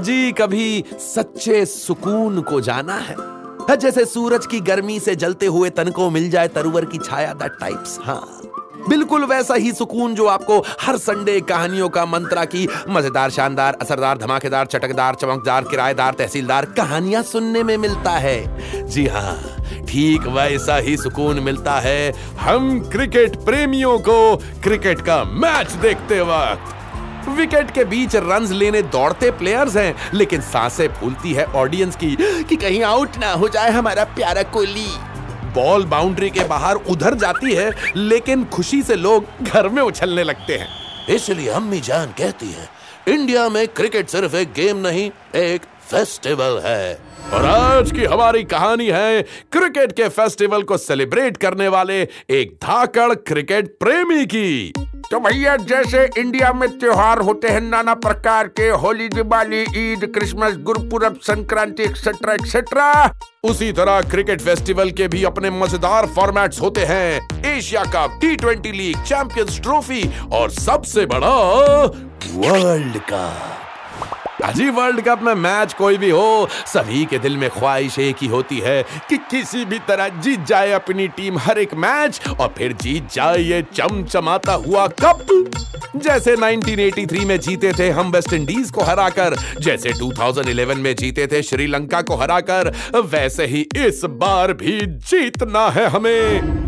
अजी कभी सच्चे सुकून को जाना है। जैसे सूरज की गर्मी से जलते हुए तन को मिल जाए तरुवर की छाया दैट टाइप्स हाँ। बिल्कुल वैसा ही सुकून जो आपको हर संडे कहानियों का मंत्रा की मज़ेदार, शानदार, असरदार, धमाकेदार, चटकदार, चमकदार, किराएदार, तहसीलदार कहानियाँ सुनने में मिलता है। जी हाँ ठीक वैसा ही सुकून मिलता है। हम क्रिकेट प्रेमियों को क्रिकेट का मैच देखते वक्त। विकेट के बीच रन लेने दौड़ते प्लेयर्स हैं, लेकिन साँसें फूलती है ऑडियंस की कि कहीं आउट ना हो जाए हमारा प्यारा कोहली। बॉल बाउंड्री के बाहर उधर जाती है, लेकिन खुशी से लोग घर में उछलने लगते हैं। इसलिए अम्मी जान कहती है, इंडिया में क्रिकेट सिर्फ़ एक गेम नहीं, एक फेस्टिवल है। और आज की हमारी कहानी है क्रिकेट के फेस्टिवल को सेलिब्रेट करने वाले एक धाकड़ क्रिकेट प्रेमी की। तो भैया जैसे इंडिया में त्योहार होते हैं नाना प्रकार के Holi Diwali Eid Christmas Gurpurab Sankranti etcetera etcetera उसी तरह क्रिकेट फेस्टिवल के भी अपने मज़ेदार फॉर्मेट्स होते हैं। Asia Cup T twenty league Champions Trophy और सबसे बड़ा वर्ल्ड कप अजी वर्ल्ड कप में मैच कोई भी हो, सभी के दिल में ख्वाहिश एक ही होती है कि किसी भी तरह जीत जाए अपनी टीम हर एक मैच और फिर जीत जाए ये चमचमाता हुआ कप। जैसे 1983 में जीते थे हम वेस्ट इंडीज को हराकर, जैसे 2011 में जीते थे श्रीलंका को हराकर, वैसे ही इस बार भी जीतना है हमें।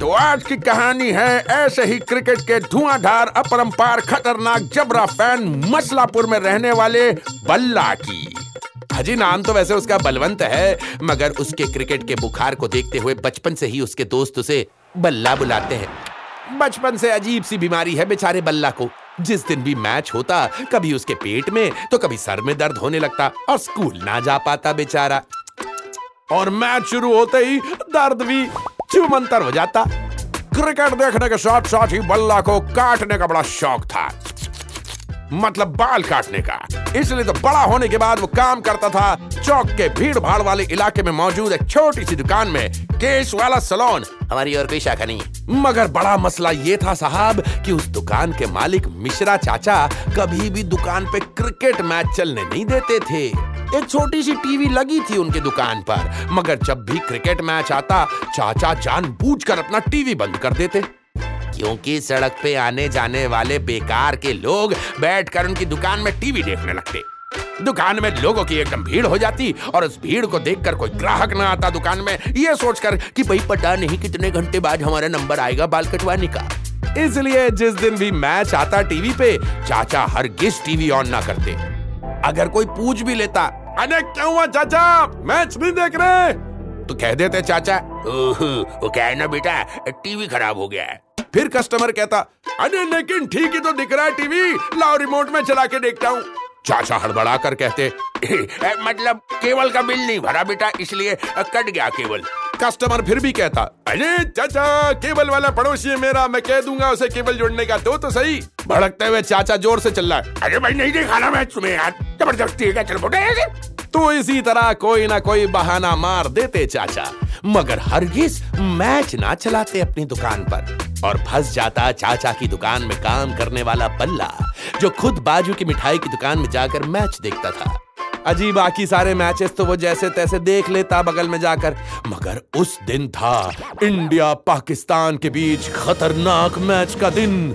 तो आज की कहानी है, ऐसे ही क्रिकेट के धुआंधार, अपरंपार, खतरनाक जबरा फ़ैन मसलापुर में रहने वाले बल्ला की। हाजी नाम तो वैसे उसका बलवंत है, मगर उसके क्रिकेट के बुखार को देखते हुए बचपन से ही उसके दोस्त उसे बल्ला बुलाते हैं। बचपन से अजीब सी बीमारी है बेचारे बल्ला को। जिस दिन भी मैच होता, कभी उसके पेट में तो कभी सर में दर्द होने लगता और स्कूल ना जा पाता बेचारा। और मैच शुरू होते ही दर्द भी चुमंतर हो जाता। क्रिकेट देखने के साथ साथ ही बल्ला को काटने का बड़ा शौक था। मतलब बाल काटने का। इसलिए तो बड़ा होने के बाद वो काम करता था। चौक के भीड़ भाड़ वाले इलाके में मौजूद एक छोटी सी दुकान में। केश वाला सलोन। हमारी और कोई शाखा नहीं। मगर बड़ा मसला ये था साहब कि उस दुकान के मालिक मिश्रा चाचा कभी भी दुकान पे क्रिकेट मैच चलने नहीं देते थे। एक छोटी सी टीवी लगी थी उनकी दुकान पर, मगर जब भी क्रिकेट मैच आता, चाचा जानबूझकर अपना टीवी बंद कर देते। क्योंकि सड़क पे आने जाने वाले बेकार के लोग बैठकर उनकी दुकान में टीवी देखने लगते। दुकान में लोगों की एकदम भीड़ हो जाती, और उस भीड़ को देखकर कोई ग्राहक ना आता दुकान में, ये सोचकर कि भाई पता नहीं कितने घंटे बाद हमारा नंबर आएगा बाल कटवाने का। इसलिए जिस दिन भी मैच आता टीवी पे, चाचा हर गिस टीवी ऑन ना करते। अगर कोई पूछ भी लेता, अरे क्यों हुआ चाचा? मैच नहीं देख रहे? तो कह देते चाचा वो क्या है ना बेटा, टीवी खराब हो गया है। फिर कस्टमर कहता, अरे लेकिन ठीक ही तो दिख रहा है टीवी, लाओ रिमोट में चला के देखता हूँ। चाचा हड़बड़ा कर कहते मतलब केबल का बिल नहीं भरा बेटा, इसलिए कट गया केबल। कस्टमर फिर भी कहता, अरे, चाचा, केबल वाला पड़ोसी है मेरा, मैं कह दूँगा उसे केबल जोड़ने का, दो तो सही। भड़कते हुए चाचा ज़ोर से चिल्ला अरे भाई, नहीं देखा ना मैं तुम्हें यार, ज़बरदस्ती है चल तो इसी तरह कोई ना कोई बहाना मार देते चाचा, मगर हरगिज मैच ना चलाते अपनी दुकान पर। और फंस जाता चाचा की दुकान में काम करने वाला बल्ला, जो खुद बाजू की मिठाई की दुकान में जाकर मैच देखता था। अजी बाकी सारे मैचेस तो वो जैसे तैसे देख लेता बगल में जाकर। मगर उस दिन था इंडिया पाकिस्तान के बीच खतरनाक मैच का दिन।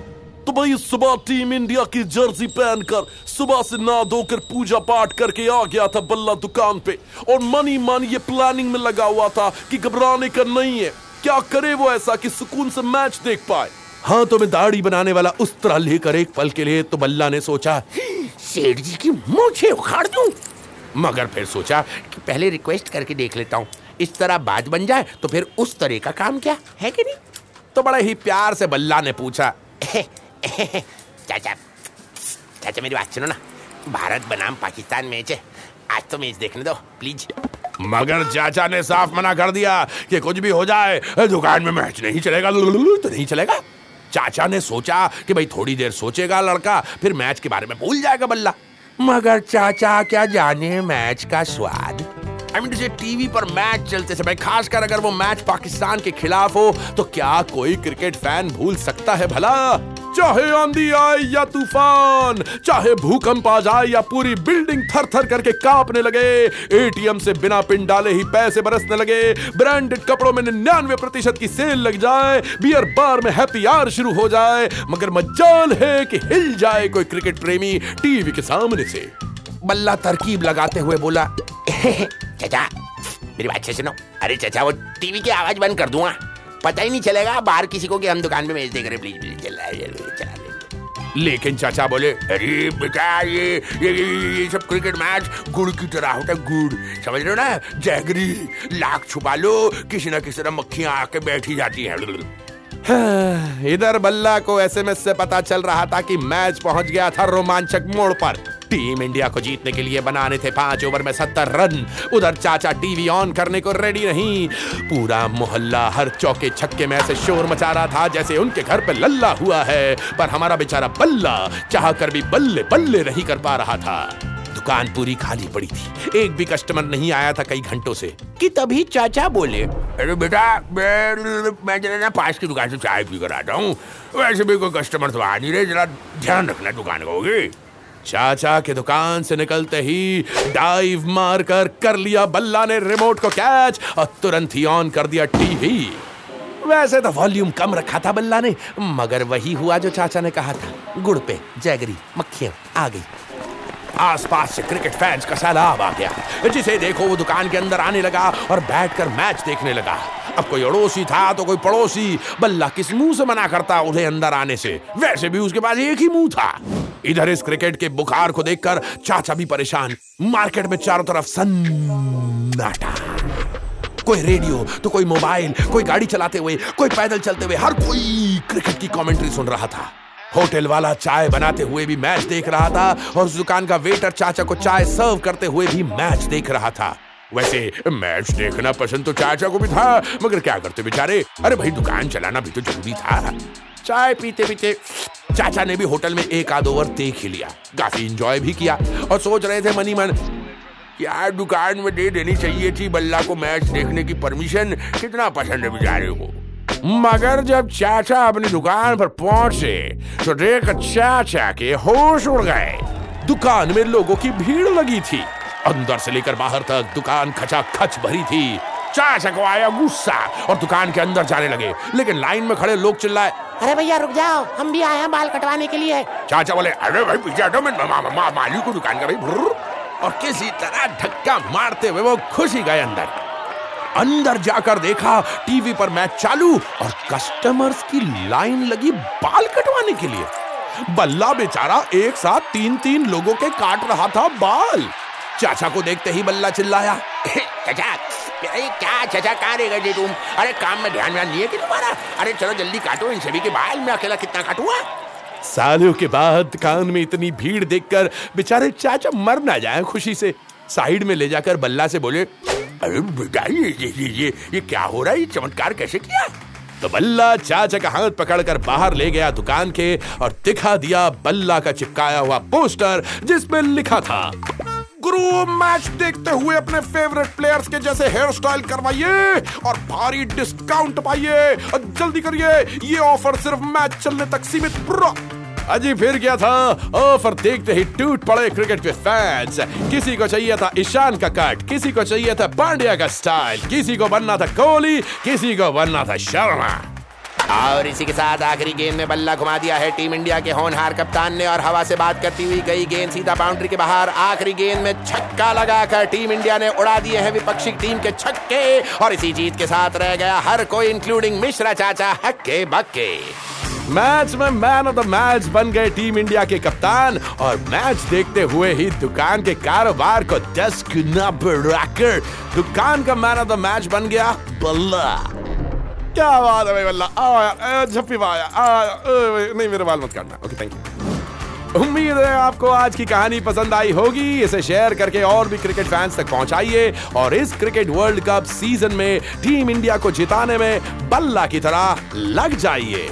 तो भाई सुबह टीम इंडिया की जर्सी पहनकर सुबह से ना धोकर पूजा पाठ करके आ गया था बल्ला दुकान पे। और मनी मन ये प्लानिंग में लगा हुआ था कि घबराने का नहीं है। क्या करे वो ऐसा कि सुकून से मैच देख पाए? हाँ तो मैं दाढ़ी बनाने वाला उस तरह लेकर एक पल के लिए तो बल्ला ने सोचा सेठ जी की मुझे उखाड़ दूँ? मगर फिर सोचा कि पहले रिक्वेस्ट करके देख लेता हूँ। इस तरह बाज बन जाए तो फिर उस तरह का काम क्या? है कि नहीं? तो बड़े ही प्यार से बल्ला ने पूछा चाचा चाचा मेरी बात सुनो ना। भारत बनाम पाकिस्तान मैच है आज तो मैच देखने दो प्लीज़ मगर चाचा ने साफ़ मना कर दिया कि कुछ भी हो जाए, दुकान में मैच नहीं चलेगा तो नहीं चलेगा। चाचा ने सोचा कि भाई थोड़ी देर सोचेगा लड़का, फिर मैच के बारे में भूल जाएगा बल्ला। मगर चाचा क्या जाने मैच का स्वाद? आई मीन जैसे टीवी पर मैच चलते समय, खासकर अगर वो मैच पाकिस्तान के खिलाफ हो तो क्या कोई क्रिकेट फ़ैन भूल सकता है भला? चाहे आंधी आए या तूफ़ान, चाहे भूकंप आ जाए या पूरी बिल्डिंग थर थर करके कांपने लगे एटीएम से बिना पिन डाले ही पैसे बरसने लगे ब्रांडेड कपड़ों में निन्यानवे प्रतिशत की सेल लग जाए बियर बार में हैप्पी आवर शुरू हो जाए, मगर मजाल है कि हिल जाए कोई क्रिकेट प्रेमी टीवी के सामने से। बल्ला तरकीब लगाते हुए बोला चाचा मेरी बात से सुनो। अरे चाचा वो टीवी की आवाज़ बंद कर दूँगा। पता ही नहीं चलेगा बाहर किसी को कि हम दुकान में मैच देख रहे प्लीज़ प्लीज़ चल रहा है चला दे लेकिन चाचा बोले अरे बेटा ये ये, ये, ये सब क्रिकेट मैच गुड़ की तरह होता है गुड़। समझ रहे हो ना? जैगरी लाख छुपा लो किसी ना किसी तरह मक्खियाँ आके बैठी जाती हैं। हाँ, इधर बल्ला को एसएमएस से पता चल रहा था कि मैच पहुँच गया था रोमांचक मोड़ पर। टीम इंडिया को जीतने के लिए बनाने थे पाँच ओवर में सत्तर रन। उधर चाचा टीवी ऑन करने को रेडी नहीं। पूरा मोहल्ला हर चौके छक्के में ऐसे शोर मचा रहा था जैसे उनके घर पे लल्ला हुआ है। पर हमारा बेचारा बल्ला चाह कर भी बल्ले बल्ले नहीं कर पा रहा था। दुकान पूरी खाली पड़ी थी। एक भी कस्टमर नहीं आया था कई घंटों से। कि तभी चाचा बोले अरे बेटा मैं मैं जरा ना पास की दुकान से चाय पी कर आता हूँ। वैसे भी कोई कस्टमर तो आ नहीं रहे जरा ध्यान रखना दुकान का होगी चाचा के दुकान से निकलते ही डाइव मारकर कर लिया बल्ला ने रिमोट को कैच और तुरंत ही ऑन कर दिया टीवी वैसे तो वॉल्यूम कम रखा था बल्ला ने, मगर वही हुआ जो चाचा ने कहा था। गुड़ पे, जैगरी, मक्खियाँ, आ गई। आसपास से क्रिकेट फैंस का सैलाब आ गया। जिसे देखो वो दुकान के अंदर आने लगा और बैठकर मैच देखने लगा। अब कोई अड़ोसी था तो कोई पड़ोसी। बल्ला किस मुँह से मना करता उन्हें अंदर आने से? वैसे भी उसके पास एक ही मुँह था। इधर इस क्रिकेट के बुखार को देखकर चाचा भी परेशान। मार्केट में चारों तरफ़ सन्नाटा। कोई रेडियो तो कोई मोबाइल, कोई गाड़ी चलाते हुए, कोई पैदल चलते हुए, हर कोई क्रिकेट की कमेंट्री सुन रहा था। होटल वाला चाय बनाते हुए भी मैच देख रहा था और उस दुकान का वेटर चाचा को चाय सर्व करते हुए भी मैच देख रहा था। वैसे, मैच देखना पसंद तो चाचा को भी था, मगर क्या करते बेचारे? अरे भाई, दुकान चलाना भी तो ज़रूरी था। चाय पीते पीते चाचा ने भी होटल में एक आध ओवर देख ही लिया। काफ़ी इंजॉय भी किया और सोच रहे थे मनी मन, यार, दुकान में दे देनी चाहिए थी बल्ला को मैच देखने की परमिशन कितना पसंद है बेचारे को? मगर जब चाचा अपनी दुकान पर पहुँचे तो देख चाचा के होश उड़ गए। दुकान में लोगों की भीड़ लगी थी। अंदर से लेकर बाहर तक दुकान खचा खच भरी थी। चाचा को आया गुस्सा और दुकान के अंदर जाने लगे। लेकिन लाइन में खड़े लोग चिल्लाए अरे भैया, रुक जाओ। हम भी आए हैं बाल कटवाने के लिए। चाचा बोले, अरे भाई पीछे हटो मैं मालिक को दुकान का भाई और किसी तरह धक्का मारते हुए वो खुशी गए अंदर। अंदर जाकर देखा, टीवी पर मैच चालू और कस्टमर्स की लाइन लगी बाल कटवाने के लिए। बल्ला बेचारा एक साथ तीन तीन लोगों के काट रहा था बाल। चाचा को देखते ही बल्ला चिल्लाया चाचा अरे, क्या चाचा कहाँ रह गए तुम? अरे, काम में ध्यान व्यान नहीं कि तुम्हारा? अरे, चलो, जल्दी काटो इन सभी के बाल, में अकेला कितना काटूँगा सालों के बाद कान में इतनी भीड़ देखकर बेचारे चाचा मर ना जाए खुशी से। साइड में ले जाकर बल्ला से बोले, अरे, बेटा, ये ये ये ये ये क्या हो रहा है? ये चमत्कार कैसे किया? तो बल्ला चाचा का हाथ पकड़कर बाहर ले गया दुकान के और दिखा दिया बल्ला का चिपकाया हुआ पोस्टर जिसमें लिखा था गुरु मैच देखते हुए अपने फेवरेट प्लेयर्स के जैसे हेयर स्टाइल करवाइए और भारी डिस्काउंट पाइए। जल्दी करिए, ये ऑफ़र सिर्फ़ मैच चलने तक सीमित। अजी, फिर क्या था? ऑफ़र देखते ही टूट पड़े क्रिकेट के फैंस किसी को चाहिए था ईशान का कट किसी को चाहिए था पांड्या का स्टाइल किसी को बनना था कोहली, किसी को बनना था शर्मा। और इसी के साथ आखिरी गेंद में बल्ला घुमा दिया है टीम इंडिया के होनहार कप्तान ने और हवा से बात करती हुई गई गेंद सीधा बाउंड्री के बाहर। आखिरी गेंद में छक्का लगाकर टीम इंडिया ने उड़ा दिए हैं विपक्षी टीम के छक्के। और इसी जीत के साथ रह गया हर कोई इंक्लूडिंग मिश्रा चाचा, हक्के बक्के। मैच में मैन ऑफ़ द मैच बन गए टीम इंडिया के कप्तान। और मैच देखते हुए ही दुकान के कारोबार को दस गुना बढ़ाकर दुकान का मैन ऑफ़ द मैच बन गया बल्ला। क्या बात है भाई आया नहीं, मेरे बाल मत काटना। ओके थैंक यू उम्मीद है आपको आज की कहानी पसंद आई होगी। इसे शेयर करके और भी क्रिकेट फैंस तक पहुंचाइए। और इस क्रिकेट वर्ल्ड कप सीज़न में टीम इंडिया को जिताने में बल्ला की तरह लग जाइए।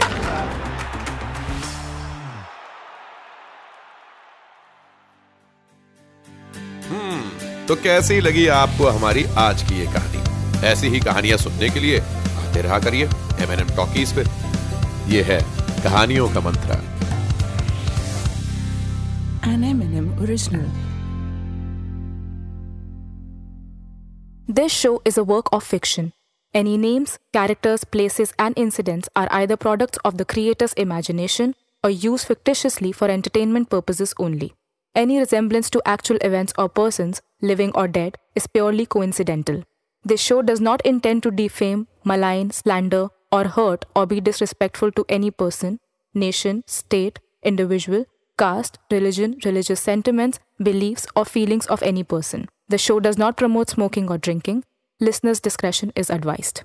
तो कैसी लगी आपको हमारी आज की ये कहानी? ऐसी ही कहानियाँ सुनने के लिए सुनते रहा करिए एमएनएम टॉकीज पे। ये है कहानियों का मंत्र। This show is a work of fiction any names characters places and incidents are I the product of the creators imagination or use fictitiously for entertainment purposes only Any resemblance to actual events or persons, living or dead, is purely coincidental. This show does not intend to defame, malign, slander, or hurt or be disrespectful to any person, nation, state, individual, caste, religion, religious sentiments, beliefs, or feelings of any person. The show does not promote smoking or drinking. Listeners' discretion is advised.